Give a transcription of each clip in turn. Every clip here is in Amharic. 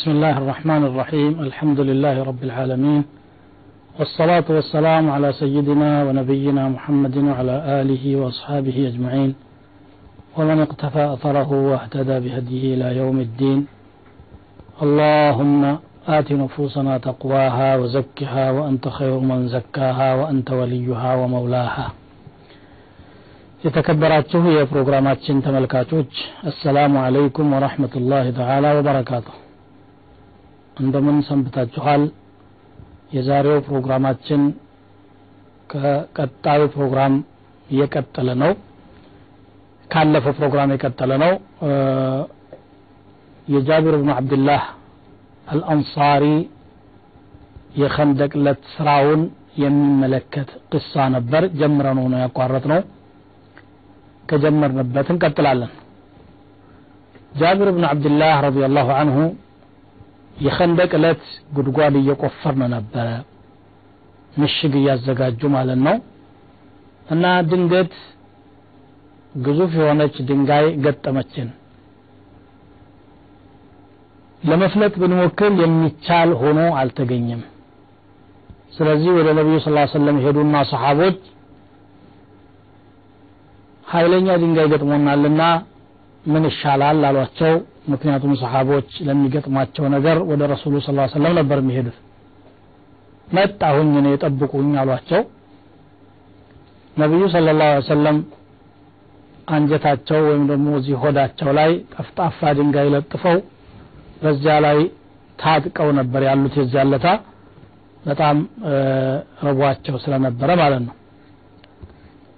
بسم الله الرحمن الرحيم الحمد لله رب العالمين والصلاة والسلام على سيدنا ونبينا محمد وعلى آله وأصحابه أجمعين ومن اقتفى أثره واهتدى بهديه إلى يوم الدين اللهم آت نفوسنا تقواها وزكها وأنت خير من زكاها وأنت وليها ومولاها የተከበራችሁ የፕሮግራማችን ተመልካቾች አሰላሙ አለይኩም ወራህመቱላሂ ተዓላ ወበረካቱ እንደምን ሰንብታችኋል? የዛሬው ፕሮግራማችን ከቀጣዩ ፕሮግራም እየቀጠለ ነው። ካለፈው ፕሮግራም የቀጠለ ነው። የጃቢር ብኑ አብድላህ አልአንሳሪ የኸንደቅ ለት ስራውን የሚመለከት ቅሳ ነበር። ጀምረነው ነው ያቋረጥ ነው ከጀመርንበት እንቀጥላለን ጃቢር ብን አብድላህ ረዲየላሁ አንሁ የኸንደቅ ዕለት ጉድጓድ እየቆፈርን ነበረ። ምሽግ እያዘጋጁ ማለት ነው። እና ድንገት ግዙፍ የሆነች ድንጋይ ገጠመችን። ለመፍለጥ ብንሞክር የሚቻል ሆኖ አልተገኘም። ስለዚህ ወደ ነቢዩ ስ ሰለም ሄዱና ሰሓቦች ኃይለኛ ድንጋይ ገጥሞናልና ምን ይሻላል አሏቸው ምክንያቱም ሰሓቦች ለሚገጥማቸው ነገር ወደ ረሱሉ ስ ሰለም ነበር የሚሄዱት። መጣሁኝ እኔ ጠብቁኝ አሏቸው። ነቢዩ ስለ ላሁ ሰለም አንጀታቸው ወይም ደግሞ እዚህ ሆዳቸው ላይ ጠፍጣፋ ድንጋይ ለጥፈው በዚያ ላይ ታጥቀው ነበር ያሉት የዚያለታ በጣም ረቧቸው ስለነበረ ማለት ነው።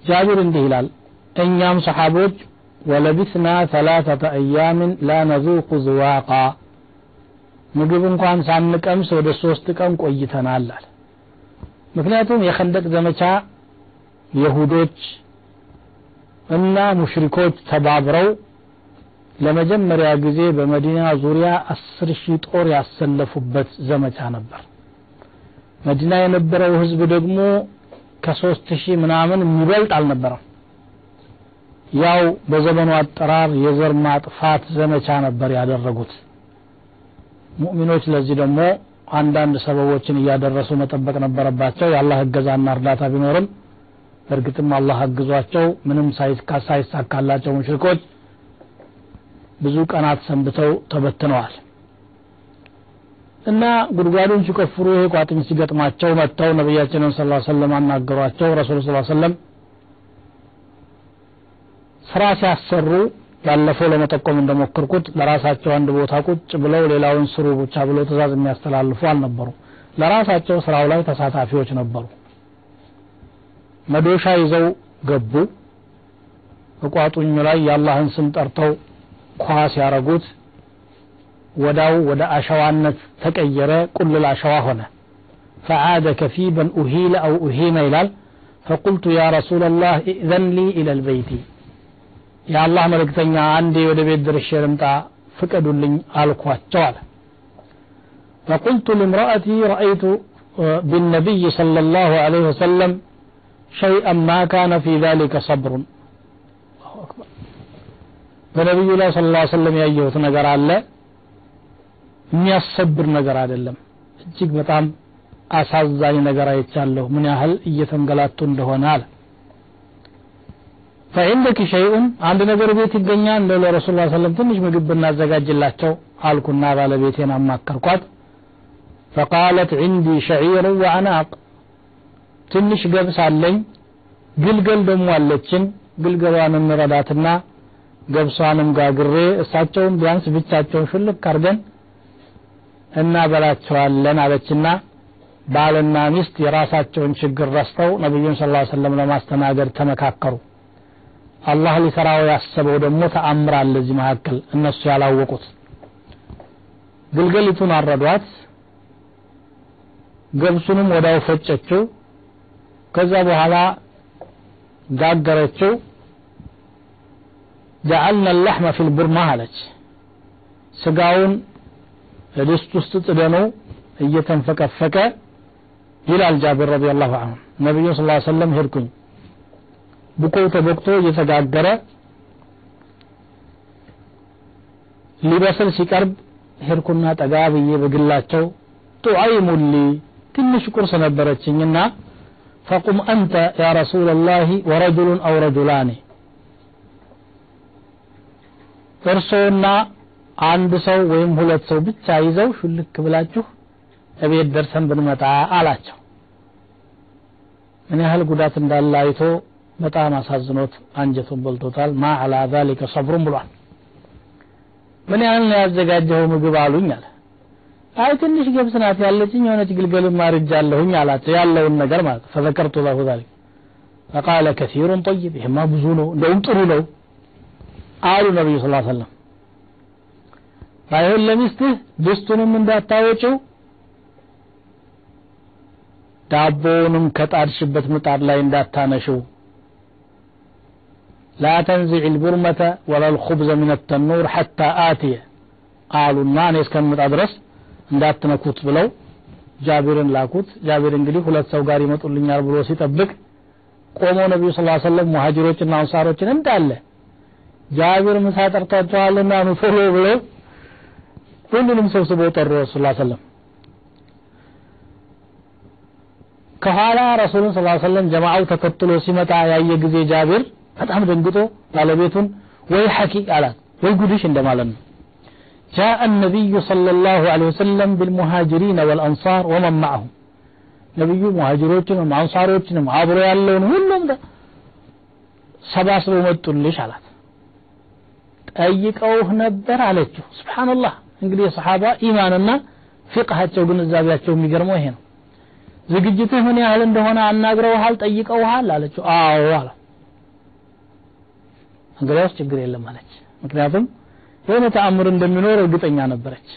ጃቢር እንዲህ ይላል እኛም ሰሓቦች ወለቢስና ሰላሰተ አያምን ላ ነዙቁ ዝዋቃ። ምግብ እንኳን ሳንቀምስ ወደ ሶስት ቀን ቆይተናል አለ። ምክንያቱም የኸንደቅ ዘመቻ የሁዶች እና ሙሽሪኮች ተባብረው ለመጀመሪያ ጊዜ በመዲና ዙሪያ አስር ሺህ ጦር ያሰለፉበት ዘመቻ ነበር። መዲና የነበረው ህዝብ ደግሞ ከሶስት ሺህ ምናምን የሚበልጥ አልነበረም ያው በዘመኑ አጠራር የዘር ማጥፋት ዘመቻ ነበር ያደረጉት። ሙእሚኖች ለዚህ ደግሞ አንዳንድ ሰበቦችን እያደረሱ መጠበቅ ነበረባቸው። የአላህ እገዛና እርዳታ ቢኖርም በእርግጥም አላህ አግዟቸው ምንም ሳይሳካላቸው ሙሽሪኮች ብዙ ቀናት ሰንብተው ተበትነዋል። እና ጉድጓዱን ሲቆፍሩ ይሄ ቋጥኝ ሲገጥማቸው መጥተው ነቢያችንን ስ ሰለም አናገሯቸው። ረሱል ስ ሰለም ስራ ሲያሰሩ ያለፈው ለመጠቆም እንደሞከርኩት ለራሳቸው አንድ ቦታ ቁጭ ብለው ሌላውን ስሩ ብቻ ብለው ትእዛዝ የሚያስተላልፉ አልነበሩ። ለራሳቸው ስራው ላይ ተሳታፊዎች ነበሩ። መዶሻ ይዘው ገቡ። እቋጡኙ ላይ የአላህን ስም ጠርተው ኳስ ያረጉት ወዳው ወደ አሸዋነት ተቀየረ። ቁልል አሸዋ ሆነ። ፈዓደ ከፊበን ኡሂለ አው ኡሂመ ይላል። ፈቁልቱ ያ ረሱለላህ ኢእዘን ሊ ኢለል የአላህ መልእክተኛ አንዴ ወደ ቤት ድርሼ ልምጣ ፍቀዱልኝ አልኳቸው አለ فقلت لامرأتي رأيت بالنبي صلى الله عليه وسلم شيئا ما كان في ذلك صبر በነቢዩ ላይ ስለ ላ ሰለም ያየሁት ነገር አለ የሚያሰብር ነገር አይደለም እጅግ በጣም አሳዛኝ ነገር አይቻለሁ ምን ያህል እየተንገላቱ እንደሆነ አለ ፈዒንደኪ ሸይኡን አንድ ነገር ቤት ይገኛል እንደ ለረሱል ላ ሰለም ትንሽ ምግብ ብናዘጋጅላቸው አልኩና ባለቤቴን አማከርኳት። ፈቃለት ዕንዲ ሸዒሩ ወአናቅ ትንሽ ገብስ አለኝ ግልገል ደግሞ አለችን። ግልገሏን እንረዳትና ገብሷንም ጋግሬ እሳቸውን ቢያንስ ብቻቸውን ሽልክ አርገን እናበላቸዋለን አለችና ባልና ሚስት የራሳቸውን ችግር ረስተው ነቢዩን ስ ሰለም ለማስተናገድ ተመካከሩ አላህ ሊሰራው ያሰበው ደግሞ ተአምር አለ እዚህ መካከል እነሱ ያላወቁት። ግልገሊቱን አረዷት ገብሱንም ወዳው ፈጨችው። ከዛ በኋላ ጋገረችው። ጀዐልና ለሕመ ፊል ቡርማ አለች። ስጋውን ድስት ውስጥ ጥደነው እየተንፈቀፈቀ ይላል ጃቢር ረዲየላሁ ዐንሁ። ነቢዩ ስ ሰለም ሄድኩኝ። ቡኮው ተቦክቶ እየተጋገረ ሊበስል ሲቀርብ ሄድኩና ጠጋ ብዬ በግላቸው ጡዐይሙሊ ትንሽ ቁርስ ነበረችኝና ፈቁም አንተ ያ ረሱላላህ ወረጁሉን አው ረጁላኒ። እርሶና አንድ ሰው ወይም ሁለት ሰው ብቻ ይዘው ሹልክ ብላችሁ እቤት ደርሰን ብንመጣ አላቸው። ምን ያህል ጉዳት እንዳለ አይቶ በጣም አሳዝኖት አንጀቱን በልቶታል። ማ አላ ዛሊከ ሰብሩን ብሏል። ምን ያህል ነው ያዘጋጀኸው ምግብ አሉኝ አለ። አይ ትንሽ ገብስ ናት ያለችኝ የሆነች ግልገልም አርጃለሁኝ አላቸው ያለውን ነገር ማለት ፈዘከርቱ ለሁ ዛሊክ። ፈቃለ ከሲሩን ጠይብ። ይህማ ብዙ ነው እንደውም ጥሩ ነው አሉ ነቢዩ ስ ሰለም ባይሆን ለሚስትህ ድስቱንም እንዳታወጭው ዳቦውንም ከጣድሽበት ምጣድ ላይ እንዳታነሽው لا تنزع البرمة ولا الخبز من التنور حتى آتيه አሉና እኔ እስከምጣ ድረስ እንዳትነኩት ብለው ጃቢርን ላኩት ጃቢር እንግዲህ ሁለት ሰው ጋር ይመጡልኛል ብሎ ሲጠብቅ ቆመው ነቢዩ ስ ሰለም ሙሀጅሮችና አንሳሮችን እንዳለ ጃቢር ምሳ ጠርቷቸዋልና ኑ ቶሎ ብለው ሁሉንም ሰብስበው ጠሩ ረሱ ሰለም ከኋላ ረሱሉን ስ ሰለም ጀማዓው ተከትሎ ሲመጣ ያየ ጊዜ ጃቢር በጣም ደንግጦ ባለቤቱን ወይ ሐኪ አላት ወይ ጉድሽ እንደማለት ነው جاء النبي صلى الله عليه وسلم بالمهاجرين والأنصار ومن معهم ነብዩ ሙሃጅሮችንም አንሳሮችንም አብሮ ያለውን ሁሉም ሰባስበው መጡልሽ አላት ጠይቀውህ ነበር አለችው ስብሓንላህ እንግዲህ የሰሓባ ኢማንና ፊቅሃቸው ግንዛቤያቸው የሚገርመው ይሄ ነው ዝግጅትህ ምን ያህል እንደሆነ አናግረውሃል ጠይቀውሃል አለችው አዎ አለ እንግዲያውስ ችግር የለም አለች። ምክንያቱም የሆነ ተአምር እንደሚኖር እርግጠኛ ነበረች።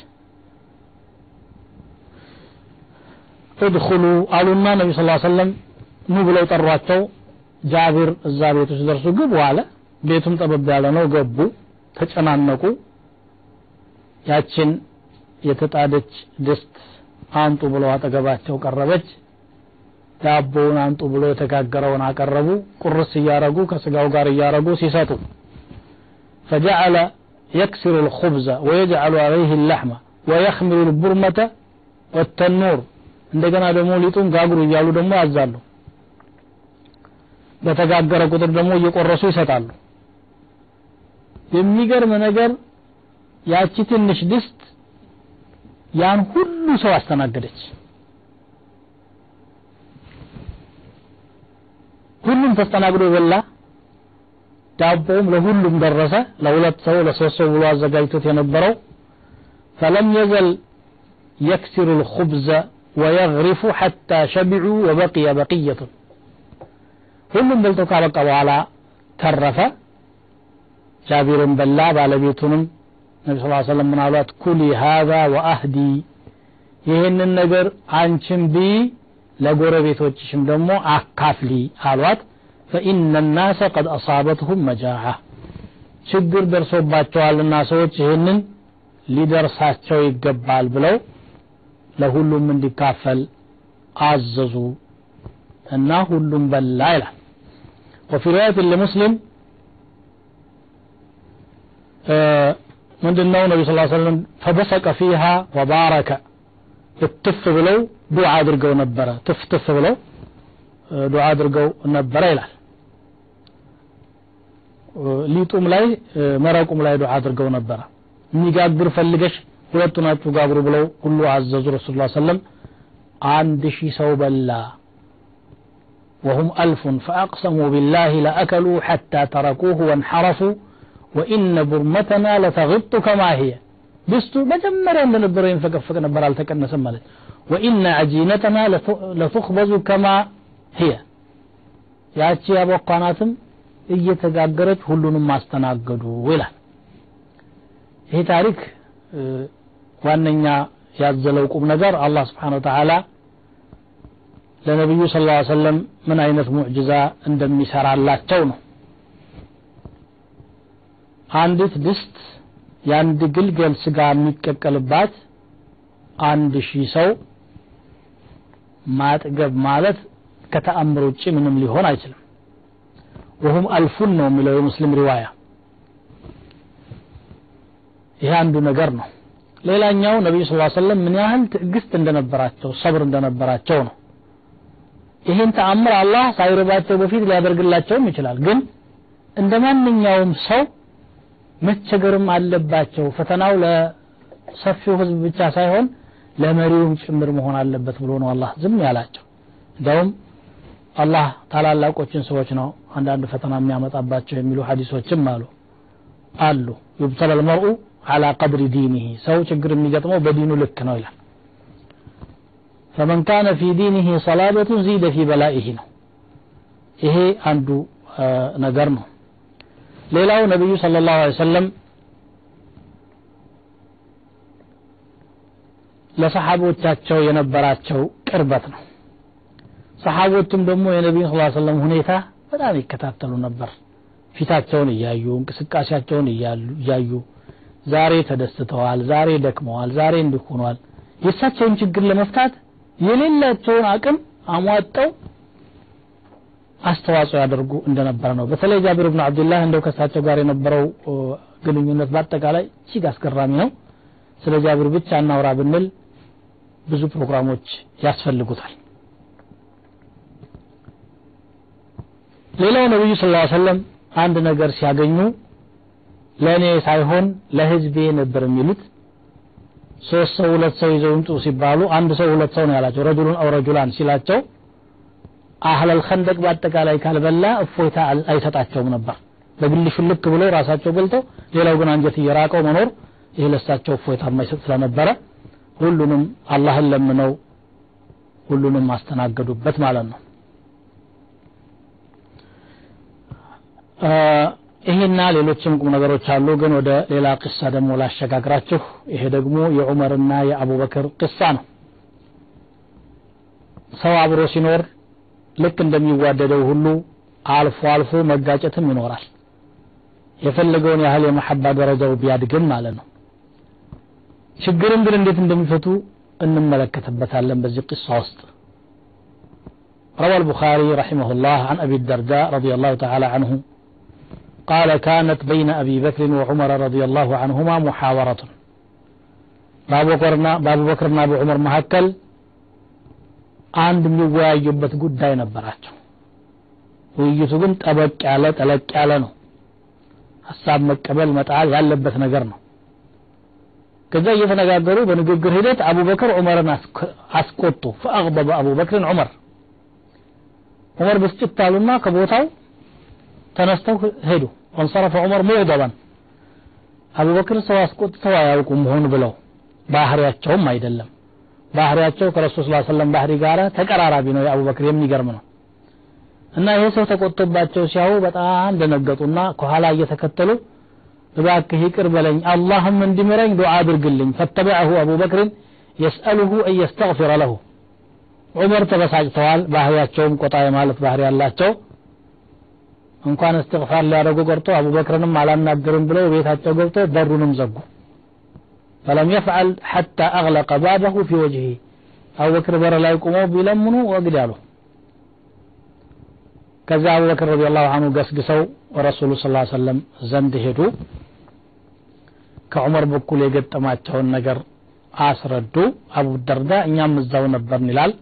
እድኹሉ አሉና ነቢ ስ ሰለም ኑ ብለው ጠሯቸው። ጃቢር እዛ ቤቱ ሲደርሱ ግቡ አለ። ቤቱም ጠበብ ያለ ነው። ገቡ ተጨናነቁ። ያችን የተጣደች ድስት አንጡ ብለው አጠገባቸው ቀረበች። ዳቦውን አንጡ ብሎ የተጋገረውን አቀረቡ። ቁርስ እያረጉ ከስጋው ጋር እያረጉ ሲሰጡ فجعل يكسر الخبز ويجعل عليه اللحم ويخمر البرمة والتنور እንደገና ደግሞ ሊጡን ጋግሩ እያሉ ደግሞ ያዛሉ በተጋገረ ቁጥር ደግሞ እየቆረሱ ይሰጣሉ የሚገርም ነገር ያቺ ትንሽ ድስት ያን ሁሉ ሰው አስተናገደች ሁሉም ተስተናግዶ በላ ዳቦውም ለሁሉም ደረሰ ለሁለት ሰው ለሶስት ሰው ብሎ አዘጋጅቶት የነበረው ፈለም የዘል يكسر الخبز ويغرف حتى شبعوا وبقي بقية ሁሉም በልቶ ካበቃ በኋላ ተረፈ ጃቢርን በላ ባለቤቱንም ነቢ ስ ሰለም ምን አሏት ኩሊ ሃዛ ወአህዲ ይህንን ነገር አንቺም ቢ ለጎረቤቶችሽም ደግሞ አካፍሊ አሏት ፈኢነ ናሰ ቀድ አሳበትሁም መጃዓ ችግር ደርሶባቸዋልና ሰዎች ይህንን ሊደርሳቸው ይገባል ብለው ለሁሉም እንዲካፈል አዘዙ እና ሁሉም በላ ይላል وفي رواية لمسلم ምንድነው ነቢ ስ ሰለም ፈበሰቀ ፊሃ ወባረከ እትፍ ብለው ዱዓ አድርገው ነበረ ትፍ ትፍ ብለው ዱዓ አድርገው ነበረ ይላል ሊጡም ላይ መረቁም ላይ ዱዓ አድርገው ነበረ የሚጋግር ፈልገሽ ሁለቱ ናችሁ ጋግሩ ብለው ሁሉ አዘዙ ረሱል ሰለም አንድ ሺህ ሰው በላ وهم ألف فأقسموا بالله لأكلوا حتى تركوه وانحرفوا وإن برمتنا لتغط كما هي بستو مجمرا لنبر ينفقفق نبر التكنس مالت وإن عجينتنا لتخبز كما هي ያቺ ያቦኳናትም እየተጋገረች ሁሉንም ማስተናገዱ ይላል። ይሄ ታሪክ ዋነኛ ያዘለው ቁም ነገር አላህ ስብሓን ወተዓላ ለነቢዩ ስ ላ ሰለም ምን አይነት ሙዕጅዛ እንደሚሰራላቸው ነው። አንዲት ድስት የአንድ ግልገል ስጋ የሚቀቀልባት አንድ ሺህ ሰው ማጥገብ ማለት ከተአምር ውጭ ምንም ሊሆን አይችልም ወሁም አልፉን ነው የሚለው የሙስሊም ሪዋያ። ይሄ አንዱ ነገር ነው። ሌላኛው ነቢዩ ስ ሰለም ምን ያህል ትዕግስት እንደነበራቸው ሰብር እንደነበራቸው ነው። ይህን ተአምር አላህ ሳይርባቸው በፊት ሊያደርግላቸውም ይችላል። ግን እንደ ማንኛውም ሰው መቸገርም አለባቸው። ፈተናው ለሰፊው ህዝብ ብቻ ሳይሆን ለመሪውም ጭምር መሆን አለበት ብሎ ነው አላህ ዝም ያላቸው። እንደውም አላህ ታላላቆችን ሰዎች ነው አንዳንድ ፈተና የሚያመጣባቸው የሚሉ ሀዲሶችም አሉ። አሉ። ዩብተላ ልመርኡ አላ ቀድሪ ዲኒህ ሰው ችግር የሚገጥመው በዲኑ ልክ ነው ይላል። ፈመን ካነ ፊ ዲኒህ ሰላበቱን ዚደ ፊ በላኢህ ነው። ይሄ አንዱ ነገር ነው። ሌላው ነቢዩ ስለ ላሁ ሰለም ለሰሓቦቻቸው የነበራቸው ቅርበት ነው ሰሓቦችም ደግሞ የነቢዩ ስ ሰለም ሁኔታ በጣም ይከታተሉ ነበር። ፊታቸውን እያዩ እንቅስቃሴያቸውን እያዩ ዛሬ ተደስተዋል ዛሬ ደክመዋል ዛሬ እንዲህ ሆኗል። የእሳቸውን ችግር ለመፍታት የሌላቸውን አቅም አሟጠው አስተዋጽኦ ያደርጉ እንደነበረ ነው። በተለይ ጃቢር ብን አብዱላህ እንደው ከእሳቸው ጋር የነበረው ግንኙነት በአጠቃላይ እጅግ አስገራሚ ነው። ስለ ጃቢር ብቻ እናውራ ብንል ብዙ ፕሮግራሞች ያስፈልጉታል ሌላው ነቢዩ ስ ሰለም አንድ ነገር ሲያገኙ ለእኔ ሳይሆን ለህዝቤ ነበር የሚሉት። ሶስት ሰው ሁለት ሰው ይዘው ይምጡ ሲባሉ አንድ ሰው ሁለት ሰው ነው ያላቸው። ረጁሉን አው ረጁላን ሲላቸው አህለል ኸንደቅ በአጠቃላይ ካልበላ እፎይታ አይሰጣቸውም ነበር። በግል ሽልክ ብሎ ራሳቸው በልተው ሌላው ግን አንጀት እየራቀው መኖር ይህ ለሳቸው እፎይታ የማይሰጥ ስለነበረ ሁሉንም አላህን ለምነው ሁሉንም ማስተናገዱበት ማለት ነው ይሄና ሌሎችም ቁም ነገሮች አሉ ግን ወደ ሌላ ቅሳ ደግሞ ላሸጋግራችሁ ይሄ ደግሞ የዑመርና የአቡበክር ቅሳ ነው ሰው አብሮ ሲኖር ልክ እንደሚዋደደው ሁሉ አልፎ አልፎ መጋጨትም ይኖራል የፈለገውን ያህል የመሐባ ደረጃው ቢያድግም ማለት ነው ችግርን ግን እንዴት እንደሚፈቱ እንመለከትበታለን በዚህ ቅሳ ውስጥ روى البخاري رحمه الله عن أبي الدرداء رضي الله تعالى عنه قال كانت بين أبي بكر وعمر رضي الله عنهما محاورة باب بكرنا باب بكرنا أبو عمر مهكل አንድ የሚወያዩበት ጉዳይ ነበራቸው ውይይቱ ግን ጠበቅ ያለ ጠለቅ ያለ ነው ሀሳብ መቀበል መጣል ያለበት ነገር ነው ከዛ እየተነጋገሩ በንግግር ሂደት አቡበክር ዑመርን አስቆጡ ፈአግበበ አቡበክርን ዑመር ዑመር ብስጭት አሉና ከቦታው ተነስተው ሄዱ። ወንሰረፈ ዑመር ሙዕደበን አቡበክር ሰው አስቆጥተው አያውቁም ሆን ብለው። ባህሪያቸውም አይደለም። ባህሪያቸው ከረሱል ስ ሰለም ባህሪ ጋር ተቀራራቢ ነው። የአቡበክር የሚገርም ነው። እና ይሄ ሰው ተቆጥቶባቸው ሲያዩ በጣም ደነገጡና ከኋላ እየተከተሉ እባክህ ይቅር በለኝ አላህም እንዲምረኝ ዱዓ አድርግልኝ ፈተበዐሁ አቡበክርን የስአሉሁ የስተግፊረ ለሁ። ዑመር ተበሳጭተዋል። ባህሪያቸውም ቆጣ የማለት ባህሪ ያላቸው እንኳን እስትግፋር ሊያደርጉ ቀርቶ አቡበክርንም አላናገርም ብለው ቤታቸው ገብቶ በሩንም ዘጉ። ፈለም የፍዓል ሐታ አግለቀ ባበሁ ፊ ወጅሂ። አቡበክር በር ላይ ቁሞ ቢለምኑ ወግድ አሉ። ከዛ አቡበክር ረዲ ላሁ አንሁ ገስግሰው ረሱሉ ስ ሰለም ዘንድ ሄዱ። ከዑመር በኩል የገጠማቸውን ነገር አስረዱ። አቡ ደርዳ እኛም እዛው ነበርን ይላል።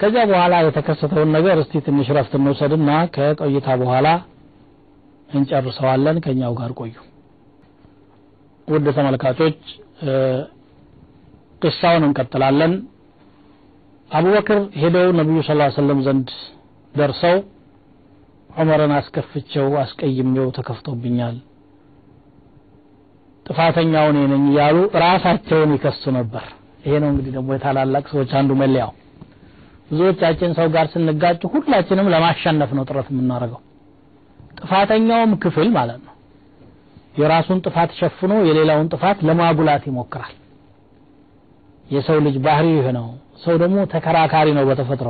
ከዚያ በኋላ የተከሰተውን ነገር እስቲ ትንሽ ረፍት እንውሰድና ከቆይታ በኋላ እንጨርሰዋለን። ከኛው ጋር ቆዩ። ውድ ተመልካቾች ቅሳውን እንቀጥላለን። አቡበክር ሄደው ነቢዩ ስ ሰለም ዘንድ ደርሰው ዑመርን አስከፍቸው አስቀይሜው ተከፍቶብኛል ጥፋተኛው እኔ ነኝ እያሉ ራሳቸውን ይከሱ ነበር። ይሄ ነው እንግዲህ ደግሞ የታላላቅ ሰዎች አንዱ መለያው ብዙዎቻችን ሰው ጋር ስንጋጭ ሁላችንም ለማሸነፍ ነው ጥረት የምናደርገው። ጥፋተኛውም ክፍል ማለት ነው። የራሱን ጥፋት ሸፍኖ የሌላውን ጥፋት ለማጉላት ይሞክራል። የሰው ልጅ ባህሪ ይህ ነው ሰው ደግሞ ተከራካሪ ነው በተፈጥሮ።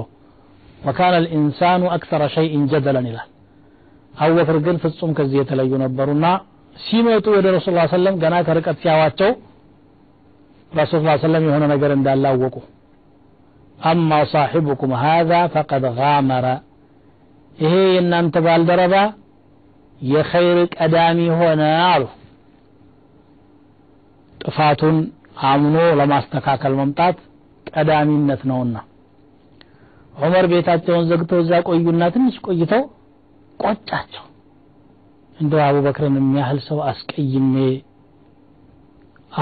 ወካነ ልኢንሳኑ አክሰረ ሸይእን ጀደለን ይላል። አቡበክር ግን ፍጹም ከዚህ የተለዩ ነበሩና ሲመጡ ወደ ረሱል ሰለም ገና ከርቀት ሲያዋቸው ረሱል ሰለም የሆነ ነገር እንዳላወቁ አማ ሳሒቡኩም ሃذا ፈቀድ ጋመረ ይሄ የእናንተ ባልደረባ የኸይር ቀዳሚ ሆነ አሉ ጥፋቱን አምኖ ለማስተካከል መምጣት ቀዳሚነት ነውና ዑመር ቤታቸውን ዘግተው እዛ ቆዩና ትንሽ ቆይተው ቆጫቸው እንደው አቡበክርን የሚያህል ሰው አስቀይሜ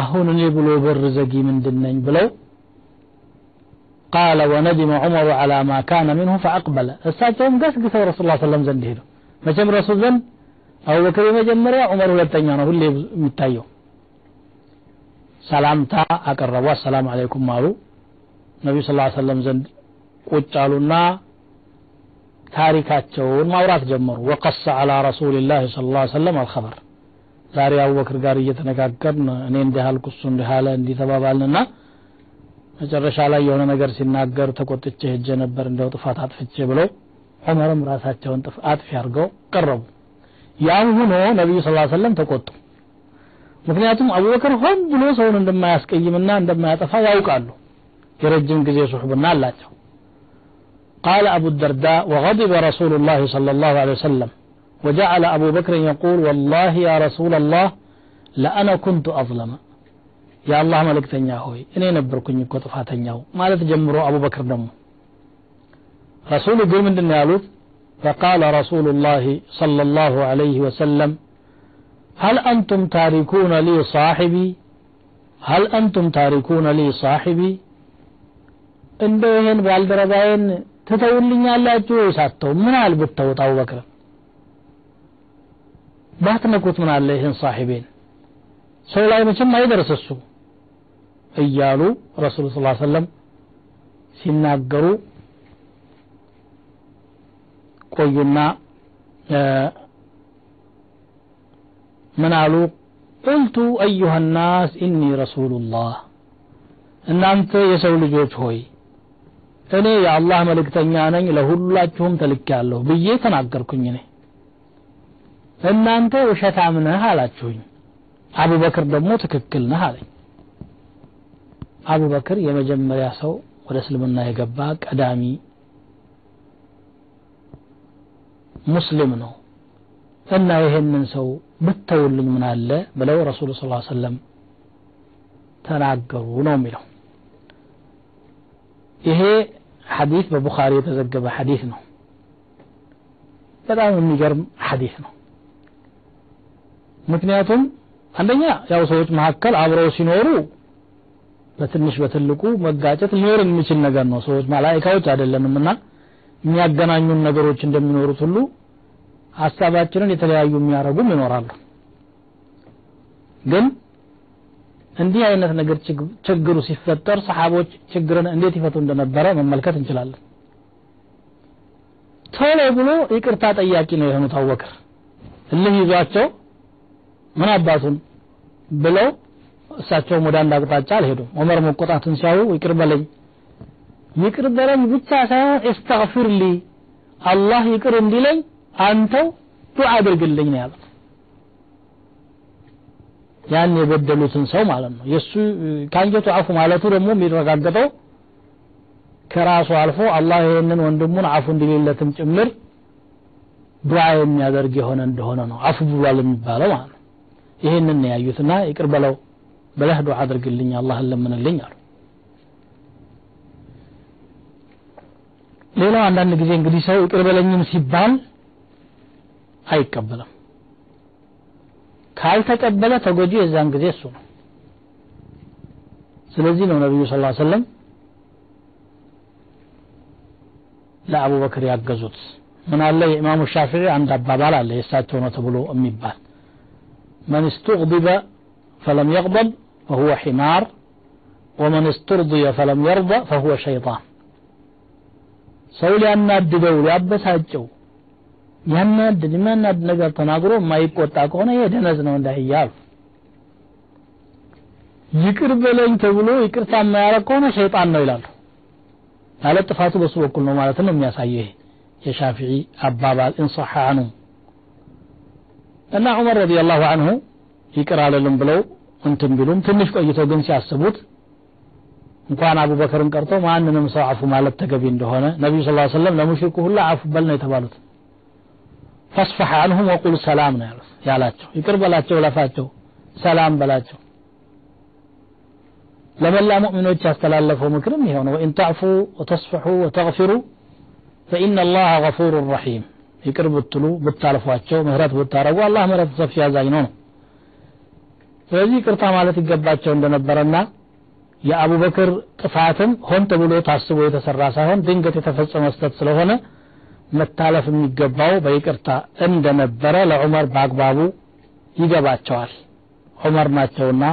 አሁን እኔ ብሎ በር ዘጊ ምንድነኝ ብለው ቃለ ወነድመ ዑመሩ ዓላ ማ ካነ ሚንሁ ፈአቅበለ እሳቸውም ገስግሰው ረሱል ላ ሰለም ዘንድ ሄዱ መቼም ረሱል ዘንድ አቡበክር የመጀመሪያ ዑመር ሁለተኛ ነው ሁሌ የሚታየው ሰላምታ አቀረቡ አሰላም አለይኩም አሉ ነቢዩ ስ ሰለም ዘንድ ቁጭ አሉና ታሪካቸውን ማውራት ጀመሩ ወቀሰ አላ ረሱልላህ ስ ላ ሰለም አልኸበር ዛሬ አቡበክር ጋር እየተነጋገርን እኔ እንዲህ አልኩ እሱ እንዲህ አለ እንዲህ ተባባልንና መጨረሻ ላይ የሆነ ነገር ሲናገር ተቆጥቼ ሄጄ ነበር እንደው ጥፋት አጥፍቼ ብለው ዑመርም ራሳቸውን አጥፊ አድርገው ቀረቡ ያም ሆኖ ነቢዩ ስ ሰለም ተቆጡ ምክንያቱም አቡበክር ሆን ብሎ ሰውን እንደማያስቀይምና እንደማያጠፋ ያውቃሉ የረጅም ጊዜ ሱሕብና አላቸው قال أبو الدرداء وغضب رسول الله صلى الله عليه وسلم وجعل أبو بكر يقول والله يا رسول الله لأنا كنت أظلم يا الله ملك تنياهوي إني نبركن يكو طفاتنياهو ما تجمروا أبو بكر دمو رسول قل من دنيا فقال رسول الله صلى الله عليه وسلم هل أنتم تاركون لي صاحبي هل أنتم تاركون لي صاحبي እንደው ይሄን ባልደረባዬን ትተውልኛላችሁ ወይስ አትተው ምን አል ብትተውት አቡበክር ባትነኩት ምን አለ ይህን ሳሒቤን ሰው ላይ መቼም አይደርስ እሱ እያሉ ረሱል ስ ሰለም ሲናገሩ ቆዩና ምን አሉ? ቁልቱ አዩሃ ናስ ኢኒ ረሱሉላህ። እናንተ የሰው ልጆች ሆይ እኔ የአላህ መልእክተኛ ነኝ ለሁላችሁም ተልኬያለሁ ብዬ ተናገርኩኝ እኔ። እናንተ ውሸታም ነህ አላችሁኝ። አቡበክር ደግሞ ትክክል ነህ አለኝ አቡበክር የመጀመሪያ ሰው ወደ እስልምና የገባ ቀዳሚ ሙስሊም ነው። እና ይሄንን ሰው ብተውልኝ ምን አለ ብለው ረሱሉ ስ ሰለም ተናገሩ ነው የሚለው። ይሄ ሐዲስ በቡኻሪ የተዘገበ ሐዲስ ነው። በጣም የሚገርም ሐዲስ ነው። ምክንያቱም አንደኛ ያው ሰዎች መካከል አብረው ሲኖሩ በትንሽ በትልቁ መጋጨት ሊኖር የሚችል ነገር ነው። ሰዎች ማላይካዎች አይደለንም እና የሚያገናኙን ነገሮች እንደሚኖሩት ሁሉ ሀሳባችንን የተለያዩ የሚያደርጉም ይኖራሉ። ግን እንዲህ አይነት ነገር ችግሩ ሲፈጠር ሰሓቦች ችግርን እንዴት ይፈቱ እንደነበረ መመልከት እንችላለን። ቶሎ ብሎ ይቅርታ ጠያቂ ነው የሆኑት አቡበክር እልህ ይዟቸው ምን አባቱን ብለው እሳቸውም ወደ አንድ አቅጣጫ አልሄዱም። ዑመር መቆጣትን ሲያዩ ይቅር በለኝ ይቅር በለኝ ብቻ ሳይሆን እስተግፊር ሊ አላህ ይቅር እንዲለኝ አንተው ዱዓ አድርግልኝ ነው ያሉት። ያን የበደሉትን ሰው ማለት ነው። የእሱ ከአንጀቱ አፉ ማለቱ ደግሞ የሚረጋገጠው ከራሱ አልፎ አላህ ይህንን ወንድሙን አፉ እንዲሌለትም ጭምር ዱዓ የሚያደርግ የሆነ እንደሆነ ነው። አፉ ብሏል የሚባለው ማለት ነው። ይህንን ያዩትና ይቅር በለው ብለህ ዱዓ አድርግልኝ አላህን ለምንልኝ አሉ ሌላው አንዳንድ ጊዜ እንግዲህ ሰው ይቅር በለኝም ሲባል አይቀበልም ካልተቀበለ ተጎጂ የዛን ጊዜ እሱ ነው ስለዚህ ነው ነቢዩ ስ ሰለም ለአቡበክር ያገዙት ምን አለ የኢማሙ ሻፊዒ አንድ አባባል አለ የእሳቸው ነው ተብሎ የሚባል መን እስትغضበ ፈለም የቅበብ وهو حمار ومن استرضي فلم يرضى فهو شيطان. ሰው ሊያናድደው ሊያበሳጨው ያናድድ የሚያናድድ ነገር ተናግሮ የማይቆጣ ከሆነ ይሄ ደነዝ ነው እንዳህያ አሉ ይቅር በለኝ ተብሎ ይቅርታ የማያረግ ከሆነ ሸይጣን ነው ይላሉ። ማለት ጥፋቱ በሱ በኩል ነው ማለት ነው የሚያሳየው ይሄ የሻፊዒ አባባል እንሶሐ አንሁ እና ዑመር ረዲየላሁ አንሁ ይቅር አለልም ብለው እንትን ቢሉም ትንሽ ቆይተው ግን ሲያስቡት እንኳን አቡበክርን ቀርቶ ማንንም ሰው አፉ ማለት ተገቢ እንደሆነ ነቢዩ ስ ሰለም ለሙሽሪኩ ሁላ አፉ በል ነው የተባሉት። ፈስፈሕ አንሁም ወቁል ሰላም ነው ያሉት ያላቸው። ይቅር በላቸው ለፋቸው ሰላም በላቸው። ለመላ ሙእሚኖች ያስተላለፈው ምክርም ይኸው ነው። ወኢን ተዕፉ ወተስፈሑ ወተግፊሩ ፈኢነ አላህ ገፉሩ ረሒም። ይቅር ብትሉ ብታልፏቸው ምህረት ብታረጉ አላህ ምህረት ሰፊ አዛኝ ነው ነው ስለዚህ ይቅርታ ማለት ይገባቸው እንደነበረና የአቡበክር ጥፋትም ሆን ተብሎ ታስቦ የተሰራ ሳይሆን ድንገት የተፈጸመ ስተት ስለሆነ መታለፍ የሚገባው በይቅርታ እንደነበረ ለዑመር በአግባቡ ይገባቸዋል። ዑመር ናቸውና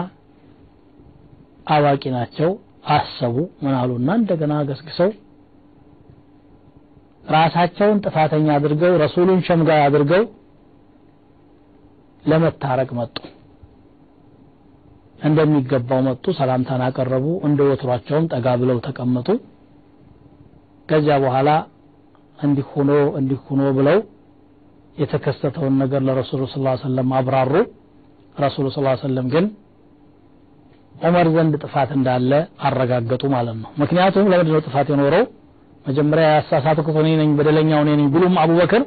አዋቂ ናቸው። አሰቡ ምን አሉና እንደገና ገስግሰው ራሳቸውን ጥፋተኛ አድርገው ረሱሉን ሸምጋይ አድርገው ለመታረቅ መጡ እንደሚገባው መጡ ሰላምታን አቀረቡ። እንደ ወትሯቸውም ጠጋ ብለው ተቀመጡ። ከዚያ በኋላ እንዲህ ሆኖ እንዲህ ብለው የተከሰተውን ነገር ለረሱሉ ስ ሰለም አብራሩ። ረሱሉ ስ ሰለም ግን ዑመር ዘንድ ጥፋት እንዳለ አረጋገጡ ማለት ነው። ምክንያቱም ለምንድነው ጥፋት የኖረው? መጀመሪያ ያሳሳትኩት እኔ ነኝ በደለኛው እኔ ነኝ ብሉም አቡበክር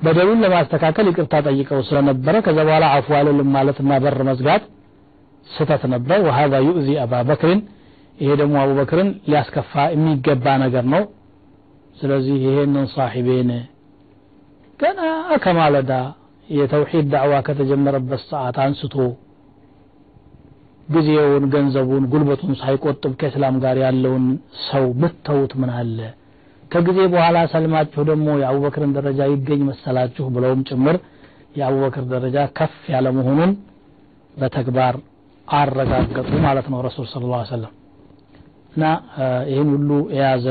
በደሉን ለማስተካከል ይቅርታ ጠይቀው ስለነበረ ከዛ በኋላ አፉ ማለትና በር መዝጋት ስተት ነበር። ወሀዛ ዩእዚ አባ በክርን ይሄ ደግሞ አቡበክርን ሊያስከፋ የሚገባ ነገር ነው። ስለዚህ ይሄንን ሳሒቤን ገና ከማለዳ የተውሂድ ዳዕዋ ከተጀመረበት ሰዓት አንስቶ ጊዜውን ገንዘቡን ጉልበቱን ሳይቆጥብ ከእስላም ጋር ያለውን ሰው ብተውት ምን አለ? ከጊዜ በኋላ ሰልማችሁ ደግሞ የአቡበክርን ደረጃ ይገኝ መሰላችሁ ብለውም ጭምር የአቡበክር ደረጃ ከፍ ያለ መሆኑን በተግባር አረጋገጡ ማለት ነው ረሱል ስለ ላ ሰለም እና ይህን ሁሉ የያዘ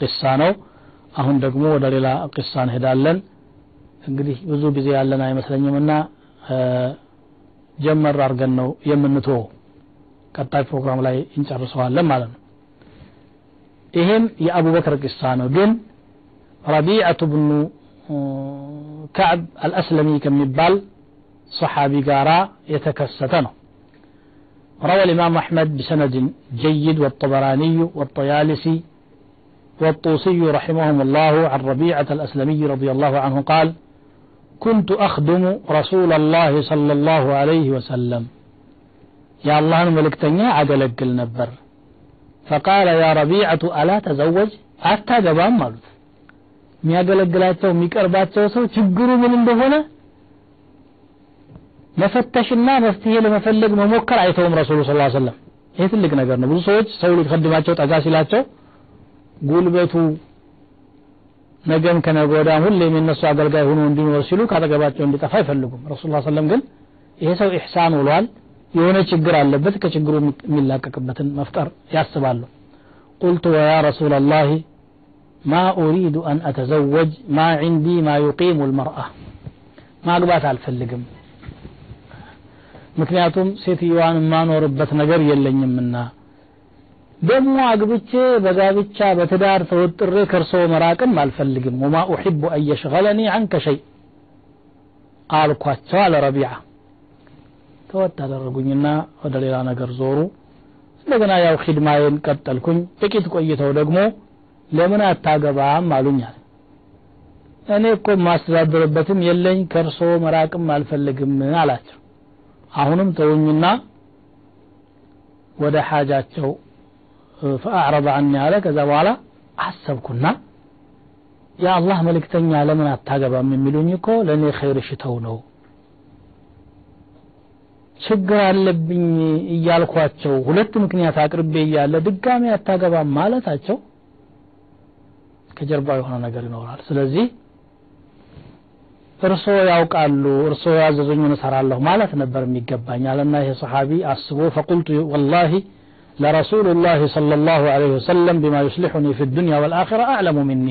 ቂሳ ነው። አሁን ደግሞ ወደ ሌላ ቂሳ እንሄዳለን። እንግዲህ ብዙ ጊዜ ያለን አይመስለኝም እና ጀመር አድርገን ነው የምንትወው ቀጣይ ፕሮግራም ላይ እንጨርሰዋለን ማለት ነው። ይሄም የአቡበክር ቂሳ ነው። ግን ረቢዐቱ ብኑ ከዕብ አልአስለሚ ከሚባል ሰሓቢ ጋራ የተከሰተ ነው روى الإمام أحمد بسند جيد والطبراني والطيالسي والطوسي رحمهم الله عن ربيعة الأسلمي رضي الله عنه قال كنت أخدم رسول الله صلى الله عليه وسلم يا الله ملكتنيا عدلك النبر فقال يا ربيعة ألا تزوج أتا جبان مالت የሚያገለግላቸው የሚቀርባቸው ሰው ችግሩ ምን እንደሆነ መፈተሽና መፍትሄ ለመፈለግ መሞከር አይተውም ረሱሉ ስ ሰለም ይህ ትልቅ ነገር ነው ብዙ ሰዎች ሰው ሊቀድማቸው ጠጋ ሲላቸው ጉልበቱ ነገም ከነገ ወዲያም ሁሌም የነሱ አገልጋይ ሆኖ እንዲኖር ሲሉ ካጠገባቸው እንዲጠፋ አይፈልጉም ረሱል ላ ሰለም ግን ይሄ ሰው ኢሕሳን ውሏል የሆነ ችግር አለበት ከችግሩ የሚላቀቅበትን መፍጠር ያስባሉ ቁልቱ ወያ ረሱላ ላህ ما أريد أن أتزوج ما عندي ما يقيم المرأة ማግባት አልፈልግም ምክንያቱም ሴትዮዋን የማኖርበት ነገር የለኝምና። ደግሞ አግብቼ በጋብቻ በትዳር ተወጥሬ ከርሶ መራቅም አልፈልግም። ወማ ኡሕቡ አን አንከ ሸይ አልኳቸው አለ ረቢዓ። ተወት አደረጉኝና ወደ ሌላ ነገር ዞሩ። እንደገና ያው ሂድማዬን ቀጠልኩኝ። ጥቂት ቆይተው ደግሞ ለምን አታገባም አሉኛል እኔ እኮ ማስተዳድርበትም የለኝ ከእርሶ መራቅም አልፈልግም አላቸው አሁንም ተውኝና ወደ ሓጃቸው ፈአዕረض አኒ አለ። ከዛ በኋላ አሰብኩና የአላህ መልእክተኛ ለምን አታገባም የሚሉኝ እኮ ለእኔ ኸይር ሽተው ነው። ችግር አለብኝ እያልኳቸው ሁለት ምክንያት አቅርቤ እያለ ድጋሚ አታገባም ማለታቸው ከጀርባ የሆነ ነገር ይኖራል። ስለዚህ እርሶ ያውቃሉ እርሶ ያዘዙኝን እሰራለሁ ማለት ነበር የሚገባኝ። አለና ይሄ ሰሓቢ አስቦ ፈቁልቱ ወላሂ ለረሱሉ ላህ صለ ወሰለም ቢማ ዩስሊሑኒ ፊ ዱንያ ወልአኪራ አዕለሙ ሚኒ።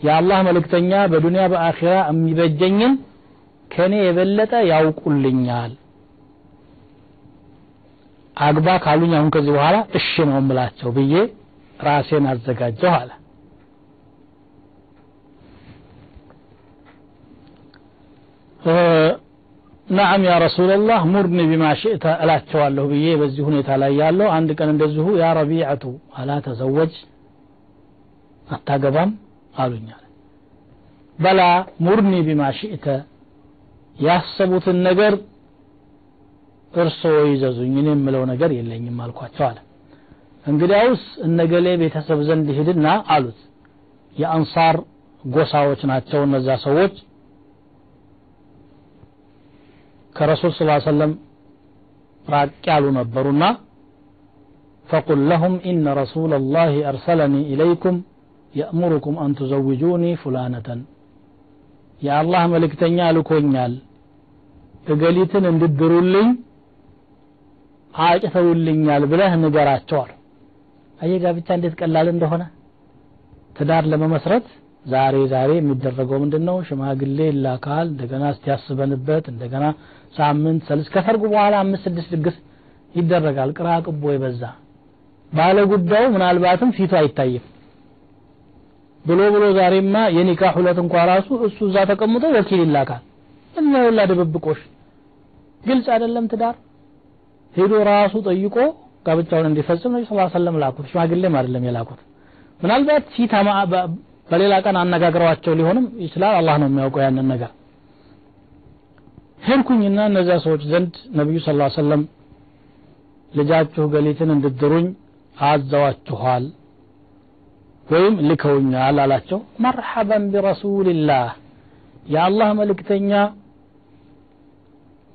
የአላህ መልእክተኛ በዱንያ በአኺራ የሚበጀኝን ከእኔ የበለጠ ያውቁልኛል። አግባ ካሉኝ አሁን ከዚህ በኋላ እሺ ነው እምላቸው ብዬ ራሴን አዘጋጀሁ አለ። ነዓም ያ ረሱላላህ ሙርኒ ቢማ ሽእተ እላቸዋለሁ ብዬ በዚህ ሁኔታ ላይ ያለው አንድ ቀን እንደዚሁ ያ ረቢዐቱ አላ ተዘወጅ አታገባም አሉኛል በላ ሙርኒ ቢማ ሽእተ ያሰቡትን ነገር እርስዎ ይዘዙኝ እኔ የምለው ነገር የለኝም አልኳቸው አለ። እንግዲያውስ እነገሌ ቤተሰብ ዘንድ ሂድና አሉት። የአንሳር ጎሳዎች ናቸው እነዛ ሰዎች ከረሱል ስ ሰለም ራቅ ያሉ ነበሩና فقل لهم إن رسول الله أرسلني إليكم يأمركم أن تزوجوني فلانة يا الله ملكتنيا لكونيال እገሊትን እንድድሩልኝ አጭተውልኛል ብለህ ንገራቸዋል አየህ ጋብቻ እንዴት ቀላል እንደሆነ ትዳር ለመመስረት ዛሬ ዛሬ የሚደረገው ምንድን ነው ሽማግሌ ይላካል እንደገና እስቲያስበንበት እንደገና ሳምንት ሰልስ ከሰርጉ በኋላ አምስት ስድስት ድግስ ይደረጋል። ቅራ ቅቦ የበዛ ባለ ጉዳዩ ምናልባትም ፊቱ አይታይም ብሎ ብሎ ዛሬማ የኒካ ሁለት እንኳ ራሱ እሱ እዛ ተቀምጦ ወኪል ይላካል። እኛ ሁላ ድብብቆሽ ግልጽ አይደለም ትዳር። ሄዶ ራሱ ጠይቆ ጋብቻውን እንዲፈጽም ነቢ ስ ሰለም ላኩት። ሽማግሌም አይደለም የላኩት። ምናልባት ፊት በሌላ ቀን አነጋግረዋቸው ሊሆንም ይችላል። አላህ ነው የሚያውቀው ያንን ነገር ሄድኩኝና እነዚያ ሰዎች ዘንድ ነቢዩ ስ ሰለም ልጃችሁ ገሊትን እንድድሩኝ አዘዋችኋል ወይም ልከውኛል አላቸው። መርሐበን ቢረሱልላህ የአላህ መልእክተኛ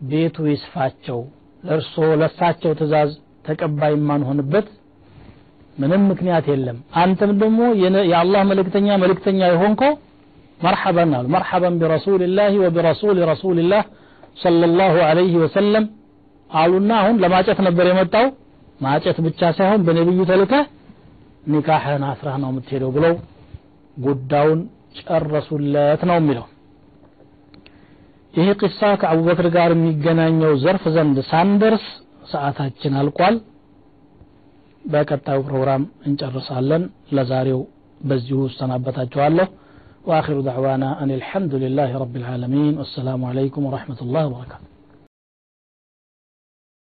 ቤቱ ይስፋቸው ለእርሶ ለሳቸው ትእዛዝ ተቀባይ የማንሆንበት ምንም ምክንያት የለም። አንተም ደግሞ የአላህ መልእክተኛ መልእክተኛ የሆንከው መርሐበን አሉ። መርሐበን ቢረሱልላህ ወቢረሱል ረሱልላህ ሰለላሁ ዐለይሂ ወሰለም አሉና አሁን ለማጨት ነበር የመጣው። ማጨት ብቻ ሳይሆን በነብዩ ተልከህ ኒካህን አስረህ ነው የምትሄደው ብለው ጉዳዩን ጨረሱለት ነው የሚለው። ይህ ቂሳ ከአቡበክር ጋር የሚገናኘው ዘርፍ ዘንድ ሳንደርስ ሰዓታችን አልቋል። በቀጣዩ ፕሮግራም እንጨርሳለን። ለዛሬው በዚሁ እሰናበታችኋለሁ وآخر دعوانا أن الحمد لله رب العالمين والسلام عليكم ورحمة الله وبركاته.